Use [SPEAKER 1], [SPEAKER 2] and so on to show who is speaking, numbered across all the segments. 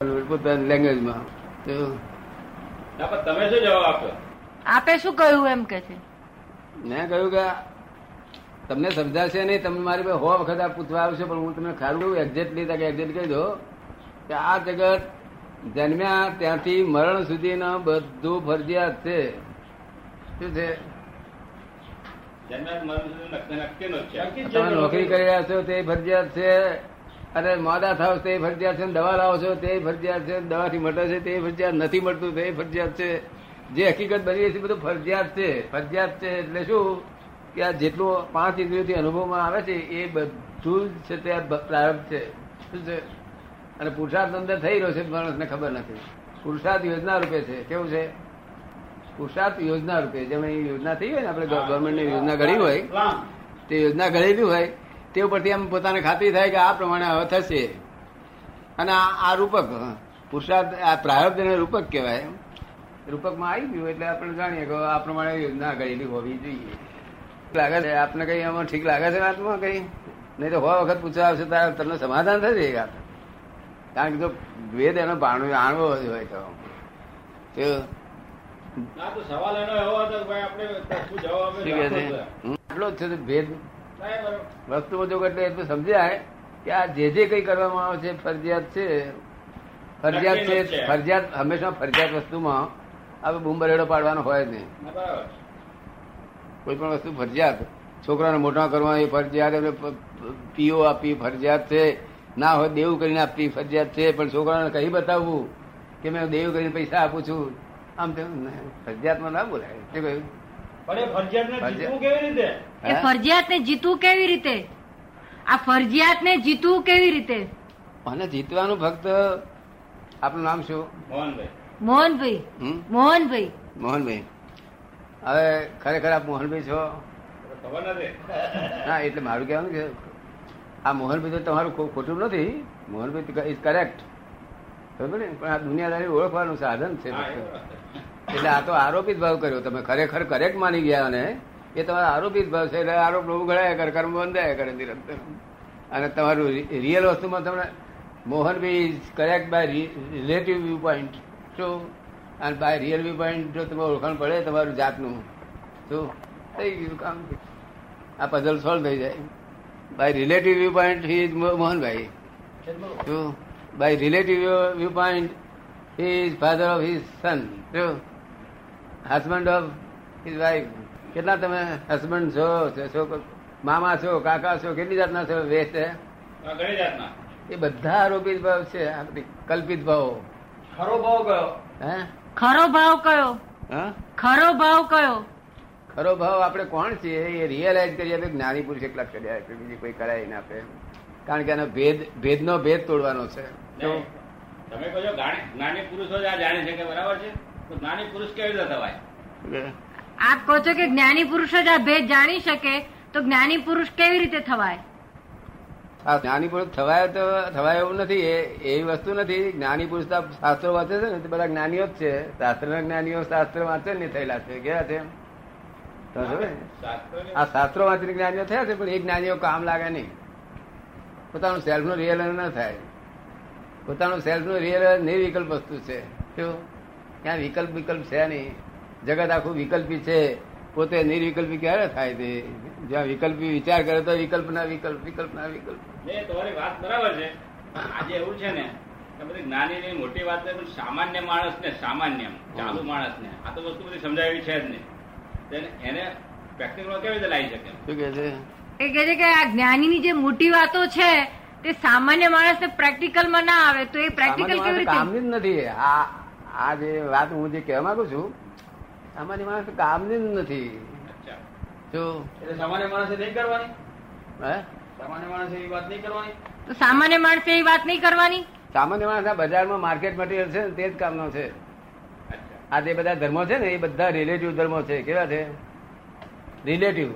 [SPEAKER 1] પોતાની લેંગ્વેજમાં
[SPEAKER 2] તમે શું જવાબ આપ્યો
[SPEAKER 3] આપે શું કહ્યું એમ કે છે?
[SPEAKER 1] મેં કહ્યું કે તમને સમજાશે નહીં તમે મારી પાસે હો વખત આ પૂછવા આવશે પણ હું તમને ખારું કહું એક્ઝેક્ટલી તકે એક્ઝેક્ટ કહી દો કે આ જગત જન્મ્યા ત્યાંથી મરણ સુધીનો બધું ફરજિયાત છે. શું છે. તમે નોકરી કરી રહ્યા છો તે ફરજિયાત છે. અને મોડા થાવ તે ફરજિયાત છે દવા લાવો છો તે ફરજિયાત છે દવાથી મટે છે તે ફરજિયાત નથી મળતું તે ફરજિયાત છે. જે હકીકત બની રહી છે બધું ફરજિયાત છે. ફરજિયાત છે એટલે શું? કે આ જેટલું પાંચ ઇન્દ્રિયોથી અનુભવમાં આવે છે એ બધું જ છે તે પ્રારબ્ધ છે. શું છે? અને પુરુષાર્થ અંદર થઈ રહ્યો છે માણસને ખબર નથી. પુરુષાર્થ યોજના રૂપે છે. કેવું છે? પુરુષાર્થ યોજના રૂપે. જેમ એ યોજના થઈ હોય ને આપણે ગવર્મેન્ટની યોજના ઘડી હોય તે યોજના ઘડેલી હોય તે ઉપરથી એમ પોતાને ખાતરી થાય કે આ પ્રમાણે હવે થશે. અને આ રૂપક પુરુષાર્થ આ પ્રારબ્ધ રૂપક કહેવાય. રૂપકમાં આવી ગયું એટલે આપણે જાણીએ કે આ પ્રમાણે યોજના કરેલી હોવી જોઈએ. લાગે છે? આપને કઈ એમાં ઠીક લાગે છે વાતમાં કઈ? નહીં તો હો વખત પૂછવા આવશે ત્યારે તમને સમાધાન થશે એ વાત કારણ કે જો વેદ એનો ભાણો આણવો હોય તો? આટલો જ છે તો ભેદ
[SPEAKER 2] બરાબર.
[SPEAKER 1] ઉદ્યોગ એટલે એટલે સમજ્યા કે આ જે જે કઈ કરવામાં આવે છે ફરજિયાત છે ફરજિયાત છે. ફરજિયાત હંમેશા ફરજિયાત વસ્તુમાં આપણે બૂમબરેડો પાડવાનો હોય જ નહીં કોઈ પણ વસ્તુ ફરજિયાત છોકરાને મોટા કરવા એ ફરજિયાત એમને પીઓ આપી ફરજિયાત છે ના હોય દેવું કરીને આપવી ફરજિયાત છે પણ છોકરાને કહી બતાવવું કે મેં દેવું કરીને પૈસા આપું છું આમ તેમ. ફરજિયાતમાં ના બોલાય શું કહ્યું ફરજિયાત.
[SPEAKER 3] એ ફરજિયાત ને જીતવું કેવી રીતે? આ ફરજિયાત ને જીતવું કેવી રીતે?
[SPEAKER 1] અને જીતવાનું ફક્ત આપનું નામ શું?
[SPEAKER 2] મોહનભાઈ.
[SPEAKER 3] મોહનભાઈ. મોહનભાઈ.
[SPEAKER 1] મોહનભાઈ. હવે ખરેખર આપ મોહનભાઈ છો?
[SPEAKER 2] ખબર નથી.
[SPEAKER 1] ના એટલે મારું કહેવાનું કે આ મોહનભાઈ તો તમારું ખો- ખોટું નથી. મોહનભાઈ ઇઝ કરેક્ટ બરાબર ને? પણ આ દુનિયાદારી ઓળખવાનું સાધન છે. એટલે આ તો આરોપિત ભાવ કર્યો. તમે ખરેખર કરેક્ટ માની ગયા અને એ તમારો આરોપિત ભાવ છે. એટલે આરોપ ગળાયા કરે કર્મ બંધાયા કરે નિરંતર. અને તમારું રિયલ વસ્તુમાં તમને Mohanbhai correct by relative viewpoint શું અને બાય રિયલ વ્યૂ પોઈન્ટ જો તમે ઓળખાણ પડે તમારું જાતનું. શું થઈ ગયું કામ. આ પઝલ સોલ્વ થઈ જાય. By relative viewpoint he is Mohanbhai. શું by relative viewpoint he is father of his son જો હસબન્ડ ઓફ હિઝ વાઇફ કેટલા તમે હસબન્ડ છો છો મામા છો કાકા છો કેટલી જાતના છો? વેસ્ટ
[SPEAKER 2] આ
[SPEAKER 1] એ બધા આરોપિત ભાવ છે કલ્પિત ભાવ.
[SPEAKER 2] ખરો ભાવ કયો?
[SPEAKER 1] હે?
[SPEAKER 3] ખરો ભાવ કયો?
[SPEAKER 1] હા?
[SPEAKER 3] ખરો ભાવ કયો?
[SPEAKER 1] ખરો ભાવ આપણે કોણ છીએ? એ રિયલાઇઝ કરીએ તો જ્ઞાની પુરુષ એકલા કરી આપે બીજી કોઈ કરાવી ના આપે. કારણ કે એનો ભેદ ભેદનો ભેદ તોડવાનો છે.
[SPEAKER 2] તમે કહો જ્ઞાની જ્ઞાની પુરુષો જ આ જાણે છે કે બરાબર છે? તો જ્ઞાની પુરુષ કેવી રીતે થવાય?
[SPEAKER 3] આપ કહો છો કે જ્ઞાની પુરુષ જ આ ભેદ જાણી શકે તો જ્ઞાની પુરુષ કેવી રીતે થવાય?
[SPEAKER 1] આ જ્ઞાની પુરુષ થવાય તો થવાય એવું નથી એ એવી વસ્તુ નથી. જ્ઞાની પુરુષ તો શાસ્ત્રો વાંચે છે ને બધા જ્ઞાનીઓ જ છે. શાસ્ત્રના જ્ઞાનીઓ શાસ્ત્ર વાંચે ને થયેલા છે. કેવા છે આ શાસ્ત્રો વાંચીને જ્ઞાનીઓ થયા છે પણ એ જ્ઞાનીઓ કામ લાગે નહીં. પોતાનું સેલ્ફનું રિયલ ન થાય. પોતાનું સેલ્ફનું રિયલ નિર્વિકલ્પ વસ્તુ છે. શું? ત્યાં વિકલ્પ વિકલ્પ છે નહીં. જગત આખું વિકલ્પી છે. પોતે નિર્વિકલ્પી ક્યારે થાય તે? જ્યાં વિકલ્પી વિચાર કરે તો વિકલ્પ ના વિકલ્પ. વિકલ્પ ના વિકલ્પ
[SPEAKER 2] તમારી વાત બરાબર છે. આજે એવું છે ને બધી જ્ઞાની મોટી વાત છે પણ સામાન્ય માણસને સામાન્ય ચાલુ માણસને. આ તો વસ્તુ બધી સમજાવી છે જ નહીં. એને પ્રેક્ટિકલ કેવી રીતે લાવી શકે
[SPEAKER 1] શું કે છે?
[SPEAKER 3] એ કે છે કે આ જ્ઞાનીની જે મોટી વાતો છે તે સામાન્ય માણસને પ્રેક્ટિકલમાં ના આવે. તો એ પ્રેક્ટિકલ કેવી રીતે?
[SPEAKER 1] કામની જ નથી. આ આ જે વાત હું જે કહેવા માંગુ છું સામાન્ય માણસ કામની જ નથી. જો.
[SPEAKER 2] એટલે સામાન્ય માણસે નહીં કરવાની?
[SPEAKER 1] હે?
[SPEAKER 2] સામાન્ય માણસે એવી વાત નહીં કરવાની?
[SPEAKER 3] સામાન્ય માણસે એ વાત નહીં કરવાની?
[SPEAKER 1] સામાન્ય માણસ બજારમાં માર્કેટ મટીરિયલ છે તે જ કામનો છે. આ જે બધા ધર્મો છે ને એ બધા રિલેટિવ ધર્મો છે. કેવા છે? Relative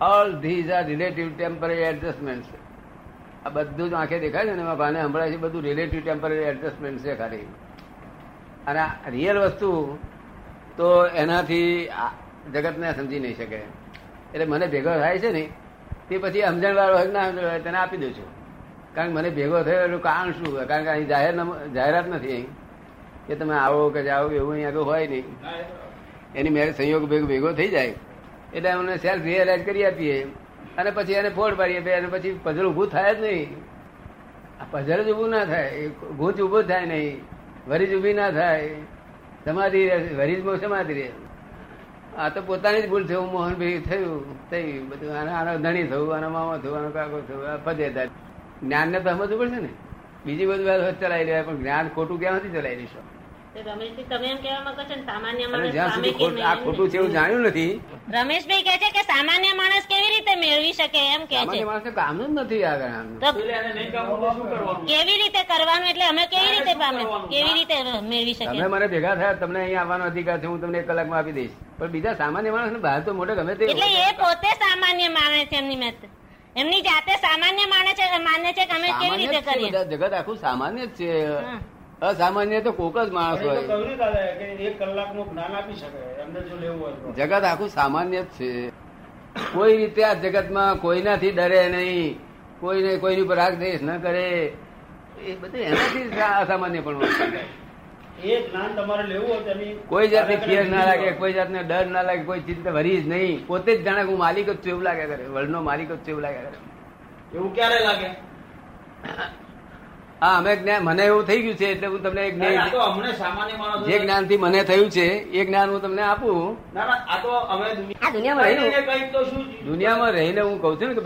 [SPEAKER 1] all these are relative temporary adjustment આ બધું જ આંખે દેખાય છે ને એમાં ભાને સંભળાય છે બધું રિલેટિવ ટેમ્પરરી એડજસ્ટમેન્ટ છે ખાલી. અને રિયલ વસ્તુ તો એનાથી જગતને સમજી નહીં શકે. એટલે મને ભેગો થાય છે ને, તે પછી સમજણ વાળો હોય ના સમજણ તેને આપી દઉં છું. કારણ કે મને ભેગો થયો એનું કારણ શું કારણ કે અહીં જાહેર જાહેરાત નથી અહીં. કે તમે આવો કે જાઓ એવું અહીં આગળ હોય નહીં. એની મેરેજ સંયોગ ભેગો ભેગો થઈ જાય. એટલે અમને સેલ્ફ રિયલાઇઝ કરી આપીએ. અને પછી એને ફોડ પાડીએ બે, અને પછી પઝલ ઊભું થાય જ નહીં. આ પઝલ જ ઊભું ના થાય. ગૂંચ ઊભું થાય નહીં. વરીજ ઊભી ના થાય. સમાધિ રહે વરીજમાં સમાધિ રહે. આ તો પોતાની જ ભૂલ થયું મોહનભાઈ થયું, થઈ બધું. આના આનો ધણી થયું આનો મામા થયું આનો કાકો થયું. પદેદાર જ્ઞાનને તો સમજવું પડશે ને. બીજી બધું વાત ચલાવી લેવાય, પણ જ્ઞાન ખોટું ક્યાંથી ચલાવી લઈશું
[SPEAKER 4] તો રમેશભાઈ તમે એમ કહેવા માંગો છો ને સામાન્ય
[SPEAKER 1] અને
[SPEAKER 4] માણસ
[SPEAKER 1] જ્યાં
[SPEAKER 4] સામે
[SPEAKER 1] સુધી
[SPEAKER 4] કેમ
[SPEAKER 1] ખોટ- આ ખોટું છે એવું જાણ્યું નથી.
[SPEAKER 4] રમેશભાઈ કહે છે કે સામાન્ય માણસ કેવી રીતે મેળવી શકે એમ કે છે.
[SPEAKER 1] સામાન્ય માણસને જ નથી આગળ
[SPEAKER 2] કામ
[SPEAKER 4] કેવી રીતે કરવાનું? એટલે અમે કેવી રીતે પામે કેવી રીતે મેળવી
[SPEAKER 1] તમે મને ભેગા થયા તમને અહીં આવવાનો અધિકાર છે હું તમને એક કલાકમાં આપી દઈશ. પણ બીજા સામાન્ય માણસ બહાર તો મોટે ગમે તે
[SPEAKER 4] એટલે એ પોતે સામાન્ય માણસ છે એમની મેં એમની જાતે સામાન્ય માને છે માને છે કે અમે કેવી રીતે કરીએ?
[SPEAKER 1] જગત આખું સામાન્ય જ છે. અસામાન્ય તો કોક જ માણસ હોય.
[SPEAKER 5] ને એક કલાકનું જ્ઞાન આપી શકે એમને જો લેવું હોય
[SPEAKER 1] જગત આખું સામાન્ય જ છે. કોઈ રીતે આ જગતમાં કોઈનાથી ડરે નહીં કોઈને કોઈની ઉપર રાગ દેશ ન કરે. એ બધું એનાથી અસામાન્ય પણ
[SPEAKER 5] એ જ્ઞાન તમારે લેવું હોય
[SPEAKER 1] કોઈ જાતની ફિયર ના લાગે કોઈ જાતને ડર ના લાગે કોઈ ચિંતા ભરી જ નહીં. પોતે જ જાણે હું માલિક જ છું એવું લાગે કરે. વર્લ્ડનો માલિક જ છું એવું લાગે કરે.
[SPEAKER 5] એવું ક્યારે લાગે?
[SPEAKER 1] હા અમે જ્ઞાન મને એવું થઈ ગયું છે એટલે હું તમને એક
[SPEAKER 5] ના, આ તો
[SPEAKER 1] જ્ઞાન જે જ્ઞાનથી મને થયું છે એ જ્ઞાન હું તમને આપું.
[SPEAKER 5] ના ના આ તો અમે
[SPEAKER 1] આ દુનિયામાં રહીને-
[SPEAKER 5] કહીને કંઈક તો શું?
[SPEAKER 1] દુનિયામાં રહીને હું કઉ છું ને કે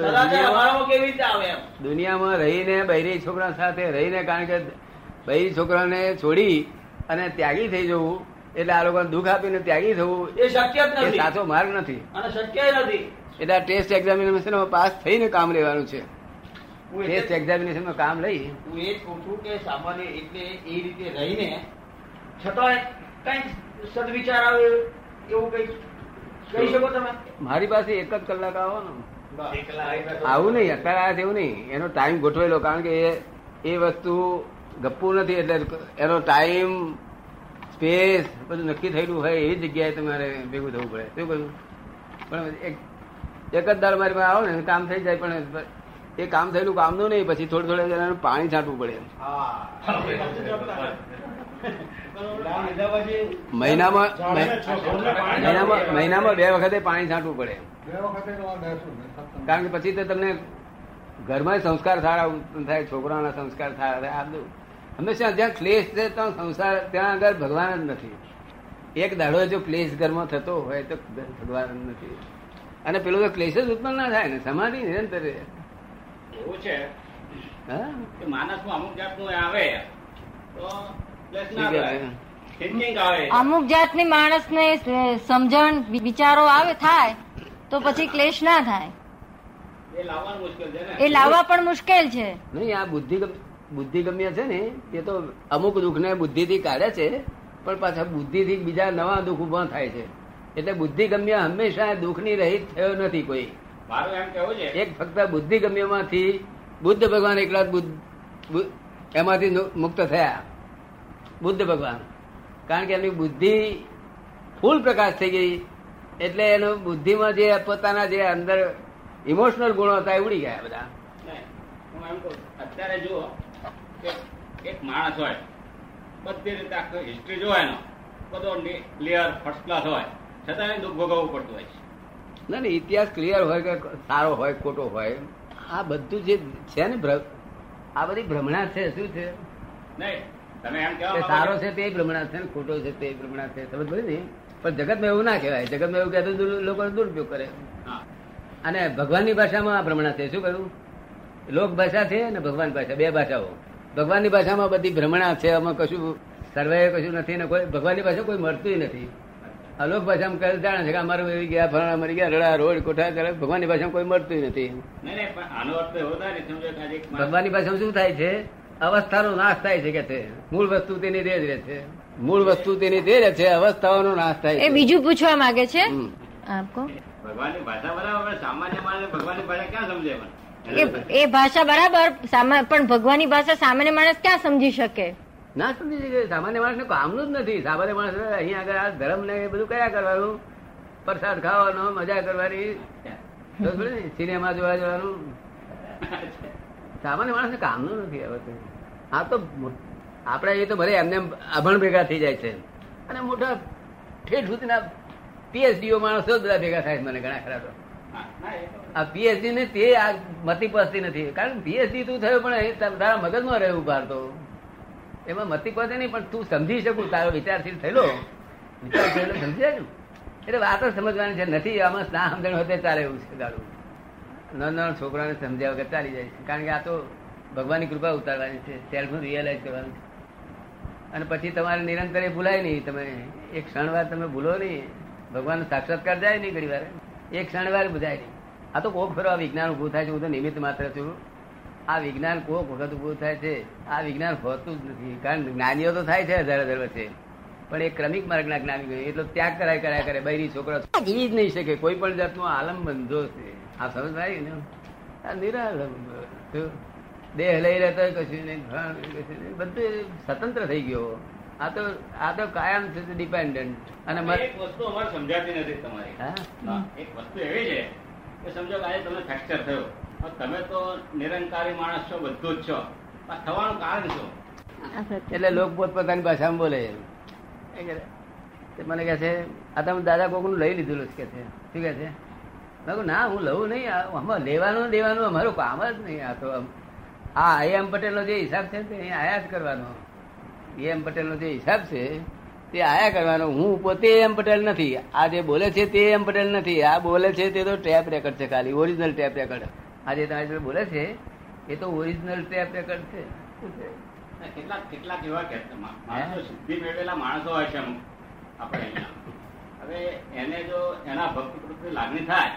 [SPEAKER 1] દુનિયામાં રહીને બૈરી છોકરા સાથે રહીને કારણ કે બૈરી છોકરાને છોડી અને ત્યાગી થઈ જવું એટલે આ લોકોને દુઃખ આપીને ત્યાગી થવું
[SPEAKER 5] એ શક્ય જ નથી.
[SPEAKER 1] સાચો માર્ગ નથી.
[SPEAKER 5] અને શક્ય નથી.
[SPEAKER 1] એટલે આ ટેસ્ટ એક્ઝામિનેશન પાસ થઈને કામ લેવાનું છે. ટેસ્ટ
[SPEAKER 5] એક્ઝામિનેશન
[SPEAKER 1] એક્ઝામિનેશનમાં કામ લઈ.
[SPEAKER 5] હું એ જ કહું છું કે સામાન્ય એટલે એ રીતે રહીને છતાં કઈ સદવિચાર આવે એવું કઈ કહી શકો તમે?
[SPEAKER 1] મારી પાસે એક જ કલાક આવો ને આવું નહીં અત્યારે આ જેવું નહીં. એનો ટાઈમ ગોઠવેલો કારણ કે એ એ વસ્તુ ગપ્પું નથી એટલે એનો ટાઈમ સ્પેસ બધું નક્કી થયેલું હોય એવી જગ્યાએ તમારે ભેગું થવું પડે. શું કહ્યું? પણ એક એક જ દર મારી પાસે આવો ને કામ થઈ જાય પણ એ કામ થયેલું કામનું નહીં, પછી થોડે થોડે જણાનું પાણી છાંટવું પડે મહિનામાં મહિનામાં મહિનામાં બે વખતે પાણી છાંટવું પડે કારણ કે પછી તો તમને ઘરમાં સંસ્કાર સારા ઉત્પન્ન થાય છોકરાના સંસ્કાર સારા થાય, આ બધું. હંમેશા જ્યાં ક્લેશ છે, ત્યાં સંસાર ત્યાં આગળ ભગવાન જ નથી. એક દાડો જો ક્લેશ ઘરમાં થતો હોય, તો ભગવાન જ નથી. અને પેલું તો ક્લેશ જ ઉત્પન્ન ના થાય ને, સમાધિ નિરંતર રહે.
[SPEAKER 2] એવું છે?
[SPEAKER 1] હા?
[SPEAKER 2] કે માણસમાં અમુક જાતનું આવે. તો પ્લસ ના આવે.
[SPEAKER 3] અમુક જાતની માણસને સમજણ વિચારો આવે થાય તો પછી ક્લેશ ના થાય.
[SPEAKER 2] એ લાવવાનું મુશ્કેલ છે ને?
[SPEAKER 3] એ લાવવા પણ મુશ્કેલ છે.
[SPEAKER 1] નહીં આ બુદ્ધિ બુદ્ધિગમ્ય છે ને એ તો અમુક દુઃખને બુદ્ધિથી કાઢે છે પણ પાછા બુદ્ધિ થી બીજા નવા દુઃખ ઊભા થાય છે. એટલે બુદ્ધિગમ્ય હંમેશા દુઃખની રહિત થયો નથી કોઈ.
[SPEAKER 2] મારું એમ કેવું છે?
[SPEAKER 1] એક ફક્ત બુદ્ધિગમ્યમાંથી બુદ્ધ ભગવાન એકલા બુદ્ધ એમાંથી મુક્ત થયા. બુદ્ધ ભગવાન. કારણ કે એમની બુદ્ધિ ફૂલ પ્રકાશ થઈ ગઈ. એટલે એનો બુદ્ધિમાં જે પોતાના જે અંદર ઇમોશનલ ગુણો હતા એ ઉડી ગયા બધા.
[SPEAKER 2] હું એમ કહું અત્યારે જુઓ કે એક માણસ હોય બધી રીતે આખો હિસ્ટ્રી જોવે એનો બધો ક્લિયર ફર્સ્ટ ક્લાસ હોય. છતાં એને દુઃખ ભોગવવું પડતું હોય છે.
[SPEAKER 1] ના ના ઇતિહાસ ક્લિયર હોય કે સારો હોય ખોટો હોય આ બધું જે છે ને આ બધી ભ્રમણા છે શું છે? સારો છે તે ભ્રમણા છે ને ખોટો છે તે ભ્રમણા છે સમજ પડી ને? પણ જગતમાં એવું ના કહેવાય. જગતમાં એવું કહેતો લોકો દુરુપયોગ કરે. અને ભગવાનની ભાષામાં આ ભ્રમણા છે શું કહ્યું? લોક ભાષા છે અને ભગવાન ભાષા બે ભાષાઓ. ભગવાનની ભાષામાં બધી ભ્રમણા છે આમાં કશું સર્વે કશું નથી ને કોઈ ભગવાનની ભાષા કોઈ મળતું નથી. અલોક ભાષામાં કહે જાણે છે કે અમારું મરી ગયા ફરણા મરી ગયા રડા રોડ કોઠા કરે ભગવાનની ભાષામાં કોઈ મળતું નથી.
[SPEAKER 2] નહીં નહીં પણ આનો અર્થ એવો થાય ને સમજો કે આજે એક માણસ-
[SPEAKER 1] ભગવાનની ભાષામાં શું થાય છે? અવસ્થાનો નાશ થાય છે કે છે મૂળ વસ્તુ તેની તે જ રહે છે. મૂળ વસ્તુ તેની તે રહે છે અવસ્થાઓનો નાશ થાય
[SPEAKER 3] એ
[SPEAKER 1] છે.
[SPEAKER 3] બીજું પૂછવા માંગે છે. આપકો
[SPEAKER 2] ભગવાનની ભાષા બરાબર સામાન્ય માણસ ભગવાનની ભાષા ક્યાં સમજે
[SPEAKER 3] એ એ ભાષા બરાબર પણ ભગવાનની ભાષા સામાન્ય માણસ ક્યાં સમજી શકે?
[SPEAKER 1] ના, સમજી શકે સામાન્ય માણસ કામનું જ નથી. સામાન્ય માણસ અહીંયા આગળ આ ધર્મ ને બધું કયા કરવાનું? પ્રસાદ ખાવાનો, મજા કરવાની? સિનેમા જોવા જવાનું? સામાન્ય માણસને કામનું નથી હવે આ તો આપણે એ તો ભલે એમને અભણ ભેગા થઈ જાય છે. અને મોટા ઠેઠ સુધીના પીએચડીઓ માણસો બધા ભેગા થાય મને ઘણા ખરા તો. આ પીએચડી ને તે આ મતી પસતી નથી. કારણ પીએચડી તું થયો પણ તાર- મગજમાં રહ્યું બહાર તો. એમાં મતી પસે નહીં, પણ તું સમજી શકું, તારો વિચારશીલ થયેલો. વિચાર થયેલો સમજી જાય એટલે વાત જ સમજવાની છે, નથી, આમાં ના સમજણ હોય ચાલે એવું છે તારું નાના નાના છોકરાને સમજ્યા વગર ચાલી જાય છે. કારણ કે આ તો ભગવાનની કૃપા ઉતારવાની છે સેલ્ફનું રિયલાઇઝ કરવાનું છે. અને પછી તમારે નિરંતર એ ભૂલાય નહીં. તમે એક ક્ષણવાર તમે ભૂલો નહીં. ભગવાનનો સાક્ષાત્કાર જાય નહીં ઘણી વાર. એક ક્ષણવાર બુધાય નહીં. આ તો કોક ફરવા વિજ્ઞાન ઉભું થાય છે, હું તો નિમિત્ત માત્ર છું. આ વિજ્ઞાન કોક વખત ઉભું થાય છે. આ વિજ્ઞાન હોતું જ નથી. કારણ જ્ઞાનીઓ તો થાય છે હજાર હજાર વચ્ચે. પણ એ ક્રમિક માર્ગના જ્ઞાની એટલો ત્યાગ કરાય કરાય કરે બૈરી છોકરા જીવી જ નહીં શકે. કોઈ પણ જાતનો આલમ બંધો છે. આ સમજ આવી ને? આ નિરાલંબ દેહ લઈ રહેતો હોય કશું નહીં કશું બધું સ્વતંત્ર થઈ ગયો. આ તો આ તો કાયમ છે ડિપેન્ડન્ટ અને
[SPEAKER 2] એક વસ્તુ અમારે સમજાતી નથી તમારી. એક વસ્તુ એવી છે કે સમજો કે આજે તમને ફ્રેક્ચર થયો. તમે તો નિરંકારી માણસ છો બધું જ છો. થવાનું કારણ છો
[SPEAKER 1] એટલે લોક પોતપોતાની ભાષામાં બોલે. મને કહે છે આ તમે દાદા કોકનું લઈ લીધેલું છે કે છે. શું કે છે? ના હું લઉં નહીં. આ લેવાનું દેવાનું અમારું કામ જ નહીં. આ તો આ આઈ એમ પટેલનો જે હિસાબ છે તે અહીંયા આયા જ કરવાનો. એ એમ પટેલનો જે હિસાબ છે તે આયા કરવાનો. હું પોતે એમ પટેલ નથી. આ જે બોલે છે તે એમ પટેલ નથી. આ બોલે છે તે તો ટેપ રેકર્ડ છે ખાલી ઓરિજિનલ ટેપ રેકર્ડ. આ જે તમારી જોડે બોલે છે એ તો ઓરિજિનલ ટેપ રેકર્ડ છે?
[SPEAKER 2] કેટલાક કેટલાક એવા કે માણસો સિદ્ધિ મેળવેલા માણસો હોય છે આપણે અહીંયા. હવે એને જો એના ભક્ત પ્રત્યે લાગણી થાય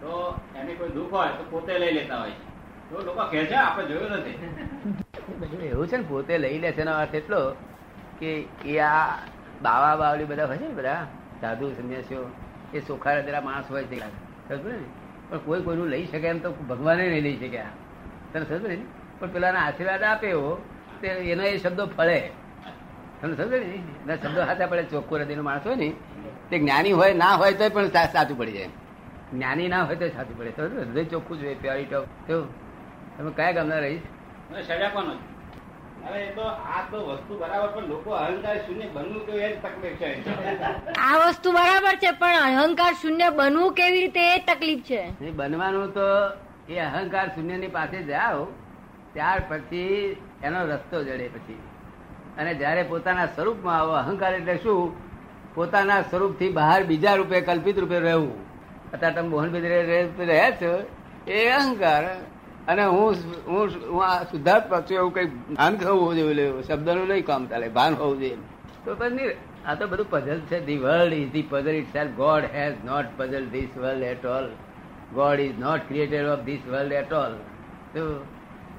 [SPEAKER 2] તો એને કોઈ દુઃખ હોય તો પોતે લઈ લેતા હોય છે. તો લોકો કહે છે આપણે જોયું નથી.
[SPEAKER 1] એવું છે ને પોતે લઈ લે છે એનો અર્થ એટલો કે એ આ બાવા બાવડી બધા હોય છે ને બધા સાધુ સંન્યાસીઓ એ સોખા હૃદયના માણસ હોય છે. ખબર ને પણ કોઈ કોઈનું લઈ શકે એમ તો ભગવાને નહીં લઈ શક્યા તને સમજ ને પણ પેલાના આશીર્વાદ આપે એવો, તે એનો એ શબ્દો ફળે. તમને સમજે ને એના શબ્દો હાથે પડે, ચોખ્ખો હૃદયનો માણસ હોય ને, તે જ્ઞાની હોય, ના હોય તો પણ સાચું પડી જાય. જ્ઞાની ના હોય તો સાચું પડે હૃદય ચોખ્ખું જોઈએ પ્યોરિટી ઓફ તમે કયા ગામના રહીશ?
[SPEAKER 2] અને આ વસ્તુ બરાબર પણ લોકો અહંકાર શૂન્ય બનવું કેવું એ જ તકલીફ છે?
[SPEAKER 3] આ વસ્તુ બરાબર છે પણ અહંકાર શૂન્ય બનવું કેવી રીતે એ તકલીફ છે?
[SPEAKER 1] બનવાનું તો એ અહંકાર શૂન્યની પાસે જાઓ ત્યાર પછી એનો રસ્તો જડે પછી. અને જ્યારે પોતાના સ્વરૂપમાં આવો અહંકાર એટલે શું? પોતાના સ્વરૂપથી બહાર બીજા રૂપે કલ્પિત રૂપે રહેવું. અત્યારે તમે રે- રહ્યા છો એ અહંકાર. અને હું હું હું આ શુદ્ધાર્થ પાછું એવું કઈ ભાન હોવું જોઈએ લેવું શબ્દનું નહીં કામ ચાલે, ભાન હોવું જોઈએ. તો પછી. આ તો બધું પઝલ છે. The world is the puzzle itself God has not puzzle this world at all God is not created of this world at all તો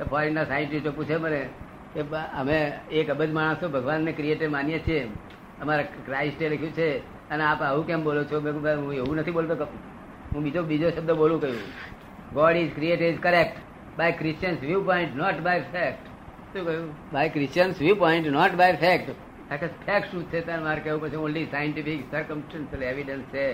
[SPEAKER 1] ફોરેનના સાયન્ટિસ્ટો પૂછે મને કે અમે એક અબજ માણસો ભગવાનને ક્રિએટર માનીએ છીએ. અમારા ક્રાઇસ્ટે લખ્યું છે. અને આપ આવું કેમ બોલો છો? હું એવું નથી બોલતો હું બીજો બીજો શબ્દ બોલું કહ્યું. God is create is correct by Christians viewpoint not by fact શું કહ્યું? By Christians viewpoint not by fact fact શું છે તારે? મારે કહેવું પછી ઓનલી સાયન્ટિફિક સર્કમસ્ટન્શિયલ એવિડન્સ છે.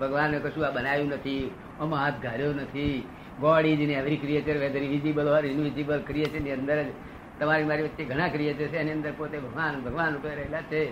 [SPEAKER 1] ભગવાને કશું આ બનાવ્યું નથી. આમાં હાથ ગાળ્યો નથી. God is in every creature whether visible or invisible ક્રિએચરની અંદર જ તમારી મારી વચ્ચે ઘણા ક્રિએચર છે. એની અંદર પોતે ભગવાન ભગવાન ઉપર રહેલા છે.